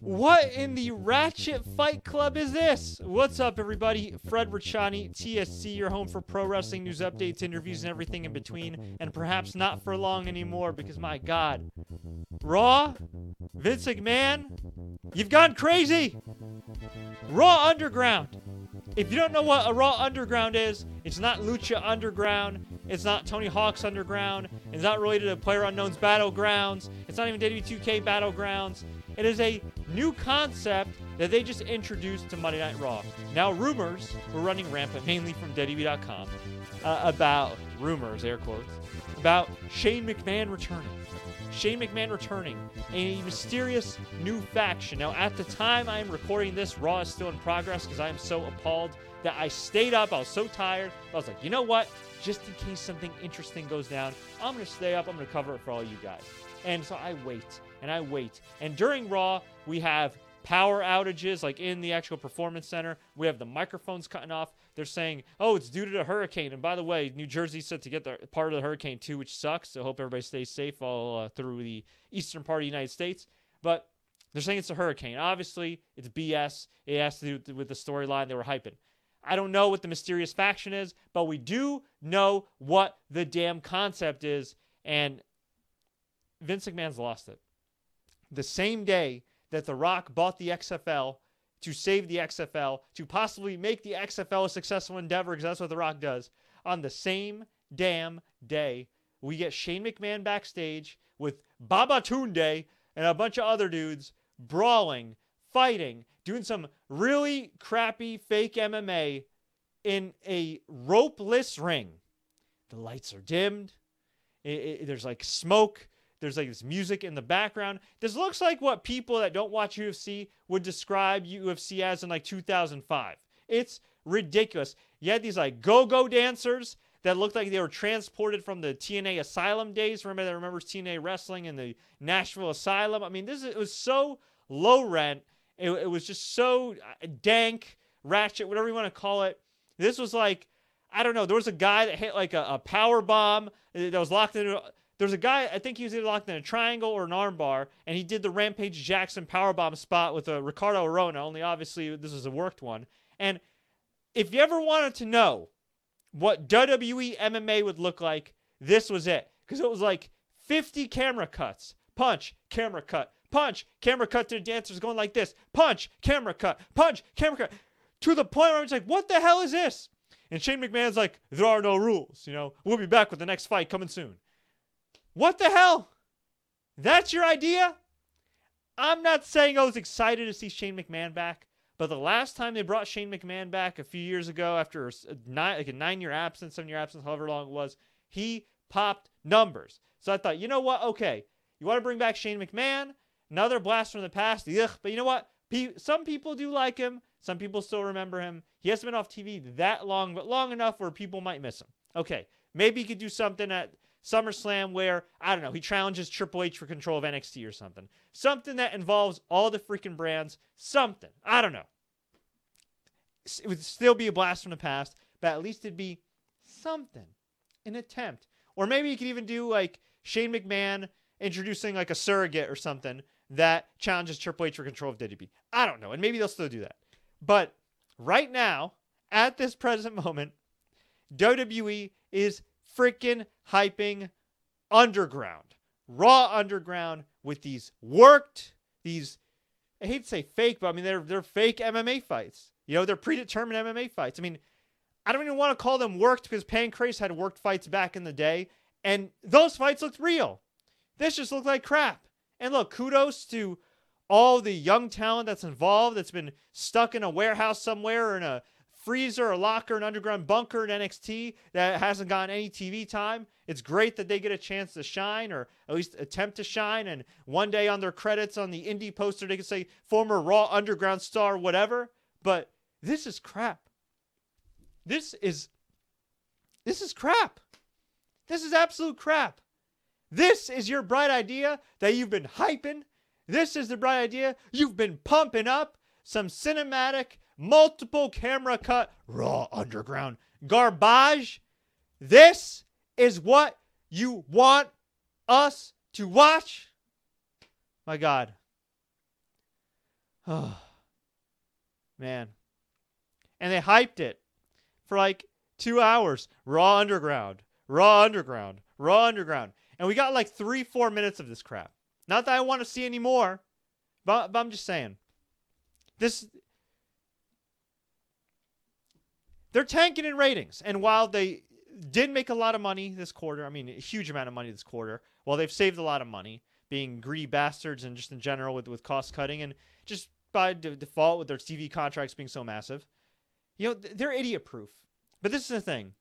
What in the Ratchet Fight Club is this? What's up, everybody? Fred Ricciani, TSC, your home for pro wrestling news updates, interviews, and everything in between. And perhaps not for long anymore because, my God, Raw, Vince McMahon, you've gone crazy. Raw Underground. If you don't know what a Raw Underground is, it's not Lucha Underground. It's not Tony Hawk's Underground. It's not related to Player Unknown's Battlegrounds. It's not even WWE2K Battlegrounds. It is a new concept that they just introduced to Monday Night Raw. Now, rumors were running rampant, mainly from WWE.com, uh, about rumors, air quotes, about Shane McMahon returning. Shane McMahon returning, a mysterious new faction. Now, at the time I am recording this, Raw is still in progress because I am so appalled that I stayed up. I was so tired. I was like, you know what? Just in case something interesting goes down, I'm going to stay up. I'm going to cover it for all you guys. And so I wait and I wait. And during Raw, we have power outages, like in the actual performance center. We have the microphones cutting off. They're saying, oh, it's due to the hurricane. And by the way, New Jersey's set to get the part of the hurricane too, which sucks. So hope everybody stays safe all uh, through the eastern part of the United States. But they're saying it's a hurricane. Obviously, it's BS. It has to do with the storyline they were hyping. I don't know what the mysterious faction is, but we do know what the damn concept is. And Vince McMahon's lost it. The same day that The Rock bought the XFL to save the XFL, to possibly make the XFL a successful endeavor, because that's what The Rock does, on the same damn day, we get Shane McMahon backstage with Baba Babatunde and a bunch of other dudes brawling, fighting, doing some really crappy fake MMA in a ropeless ring. The lights are dimmed. It, it, there's like smoke. There's like this music in the background. This looks like what people that don't watch UFC would describe UFC as in like 2005. It's ridiculous. You had these like go-go dancers that looked like they were transported from the TNA Asylum days. Remember that remembers TNA wrestling in the Nashville Asylum. I mean, this is, it was so low rent. It, it was just so uh, dank, ratchet, whatever you want to call it. This was like, I don't know. There was a guy that hit like a, a power bomb that was locked in. There's a guy, I think he was either locked in a triangle or an armbar, and he did the Rampage Jackson powerbomb spot with a Ricardo Arona, only obviously this was a worked one. And if you ever wanted to know what WWE MMA would look like, this was it. Because it was like 50 camera cuts. Punch, camera cut, punch, camera cut to the dancers going like this. Punch, camera cut, punch, camera cut. To the point where just like, what the hell is this? And Shane McMahon's like, there are no rules. You know, we'll be back with the next fight coming soon. What the hell? That's your idea? I'm not saying oh, I was excited to see Shane McMahon back, but the last time they brought Shane McMahon back a few years ago, after a nine, like a nine-year absence, seven-year absence, however long it was, he popped numbers. So I thought, you know what? Okay, you want to bring back Shane McMahon? Another blast from the past. Ugh. But you know what? Some people do like him. Some people still remember him. He hasn't been off TV that long, but long enough where people might miss him. Okay, maybe he could do something at SummerSlam where, I don't know, he challenges Triple H for control of NXT or something. Something that involves all the freaking brands. Something. I don't know. It would still be a blast from the past, but at least it'd be something. An attempt. Or maybe you could even do like Shane McMahon introducing like a surrogate or something that challenges Triple H for control of WWE. I don't know. And maybe they'll still do that. But right now, at this present moment, WWE is freaking hyping underground, raw underground with these worked, these I hate to say fake, but I mean they're they're fake MMA fights. You know, they're predetermined MMA fights. I mean, I don't even want to call them worked because Pancrase had worked fights back in the day, and those fights looked real. This just looked like crap. And look, kudos to all the young talent that's involved that's been stuck in a warehouse somewhere or in a freezer, a locker, an underground bunker in NXT that hasn't gotten any TV time. It's great that they get a chance to shine or at least attempt to shine. And one day on their credits on the indie poster, they can say former Raw Underground star, whatever. But this is crap. This is this is crap. This is absolute crap. This is your bright idea that you've been hyping. This is the bright idea you've been pumping up. Some cinematic multiple camera cut, raw underground garbage. This is what you want us to watch? My God. Oh, man. And they hyped it for like two hours. Raw Underground, Raw Underground, Raw Underground. And we got like three, four minutes of this crap. Not that I want to see any more, but, but I'm just saying. This. They're tanking in ratings. And while they did make a lot of money this quarter, I mean, a huge amount of money this quarter, while they've saved a lot of money, being greedy bastards and just in general with, with cost cutting and just by de- default with their TV contracts being so massive, you know, they're idiot proof. But this is the thing.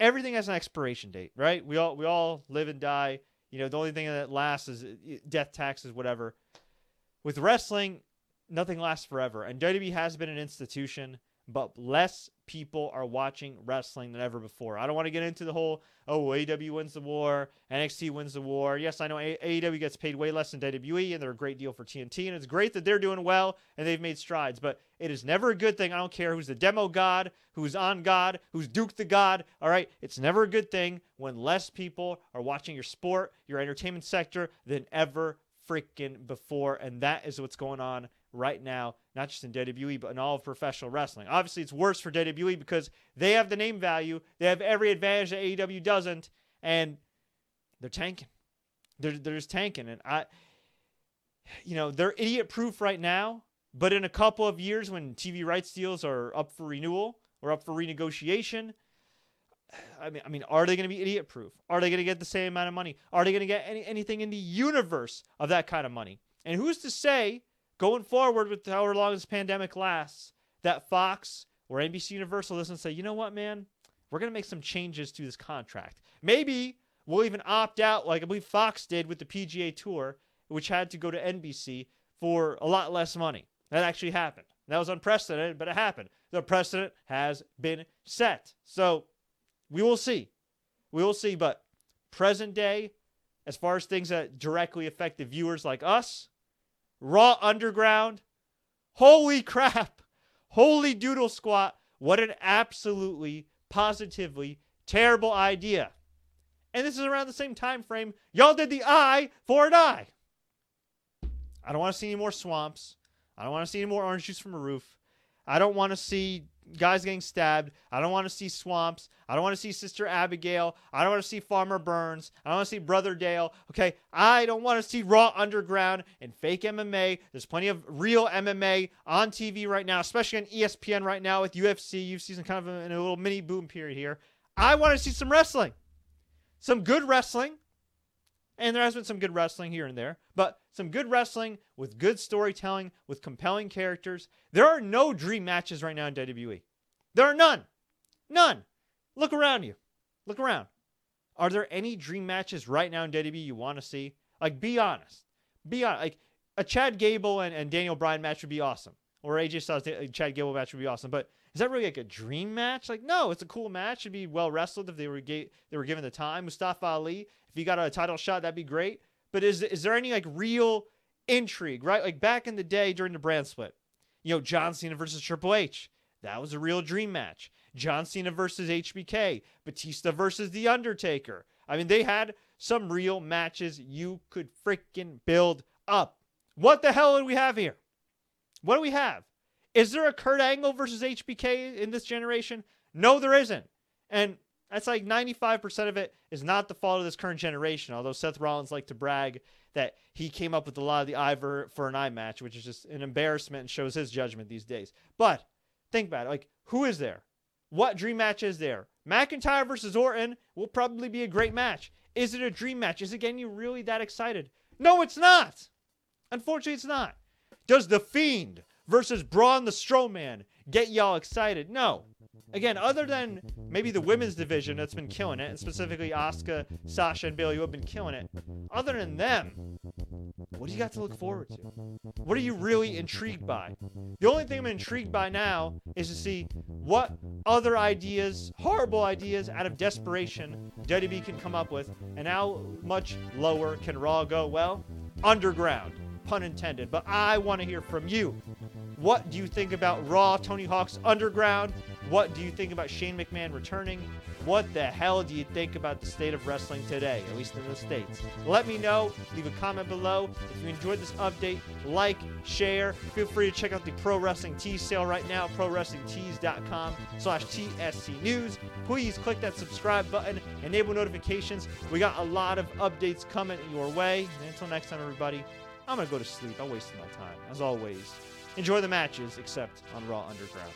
Everything has an expiration date, right? We all we all live and die. You know, the only thing that lasts is uh, death, taxes, whatever. With wrestling, nothing lasts forever. And WWE has been an institution but less people are watching wrestling than ever before. I don't want to get into the whole, oh, AEW wins the war, NXT wins the war. Yes, I know AEW gets paid way less than WWE, and they're a great deal for TNT, and it's great that they're doing well and they've made strides, but it is never a good thing. I don't care who's the demo god, who's on God, who's Duke the God, all right? It's never a good thing when less people are watching your sport, your entertainment sector, than ever freaking before, and that is what's going on right now, not just in WWE, but in all of professional wrestling. Obviously, it's worse for WWE because they have the name value, they have every advantage that AEW doesn't, and they're tanking. They're, they're just tanking. And I, you know, they're idiot proof right now, but in a couple of years when TV rights deals are up for renewal or up for renegotiation, I mean, I mean, are they going to be idiot proof? Are they going to get the same amount of money? Are they going to get any, anything in the universe of that kind of money? And who's to say going forward with however long this pandemic lasts, that Fox or NBC Universal and say, you know what, man, we're going to make some changes to this contract. Maybe we'll even opt out, like I believe Fox did with the PGA Tour, which had to go to NBC for a lot less money. That actually happened. That was unprecedented, but it happened. The precedent has been set. So we will see. We will see. But present day, as far as things that directly affect the viewers like us, Raw Underground. Holy crap. Holy doodle squat. What an absolutely, positively terrible idea. And this is around the same time frame y'all did the eye for an eye. I don't want to see any more swamps. I don't want to see any more orange juice from a roof. I don't want to see guys getting stabbed. I don't want to see swamps. I don't want to see Sister Abigail. I don't want to see Farmer Burns. I don't want to see Brother Dale. Okay. I don't want to see Raw Underground and fake MMA. There's plenty of real MMA on TV right now, especially on ESPN right now with UFC. UFC's in kind of in a little mini boom period here. I want to see some wrestling, some good wrestling. And there has been some good wrestling here and there, but some good wrestling with good storytelling, with compelling characters. There are no dream matches right now in WWE. There are none. None. Look around you. Look around. Are there any dream matches right now in WWE you want to see? Like, be honest. Be honest. Like, a Chad Gable and, and Daniel Bryan match would be awesome. Or AJ Styles Chad Gable match would be awesome. But is that really like a dream match? Like, no, it's a cool match. It'd be well wrestled if they were they were given the time. Mustafa Ali, if he got a title shot, that'd be great. But is is there any like real intrigue, right? Like back in the day during the brand split, you know, John Cena versus Triple H. That was a real dream match. John Cena versus HBK, Batista versus The Undertaker. I mean, they had some real matches you could freaking build up. What the hell do we have here? What do we have? Is there a Kurt Angle versus HBK in this generation? No, there isn't. And that's like 95% of it is not the fault of this current generation, although Seth Rollins liked to brag that he came up with a lot of the eye for an eye match, which is just an embarrassment and shows his judgment these days. But think about it. Like, who is there? What dream match is there? McIntyre versus Orton will probably be a great match. Is it a dream match? Is it getting you really that excited? No, it's not. Unfortunately, it's not. Does The Fiend versus Braun the Strowman get y'all excited? No. Again, other than maybe the women's division that's been killing it, and specifically Asuka, Sasha, and Bayley who have been killing it, other than them, what do you got to look forward to? What are you really intrigued by? The only thing I'm intrigued by now is to see what other ideas, horrible ideas out of desperation, WWE can come up with, and how much lower can Raw go? Well, underground, pun intended. But I want to hear from you. What do you think about Raw, Tony Hawk's Underground? What do you think about Shane McMahon returning? What the hell do you think about the state of wrestling today, at least in the States? Let me know. Leave a comment below. If you enjoyed this update, like, share. Feel free to check out the Pro Wrestling Tees sale right now, prowrestlingtees.com slash TSC News. Please click that subscribe button, enable notifications. We got a lot of updates coming your way. And until next time, everybody, I'm going to go to sleep. I wasted my time, as always. Enjoy the matches, except on Raw Underground.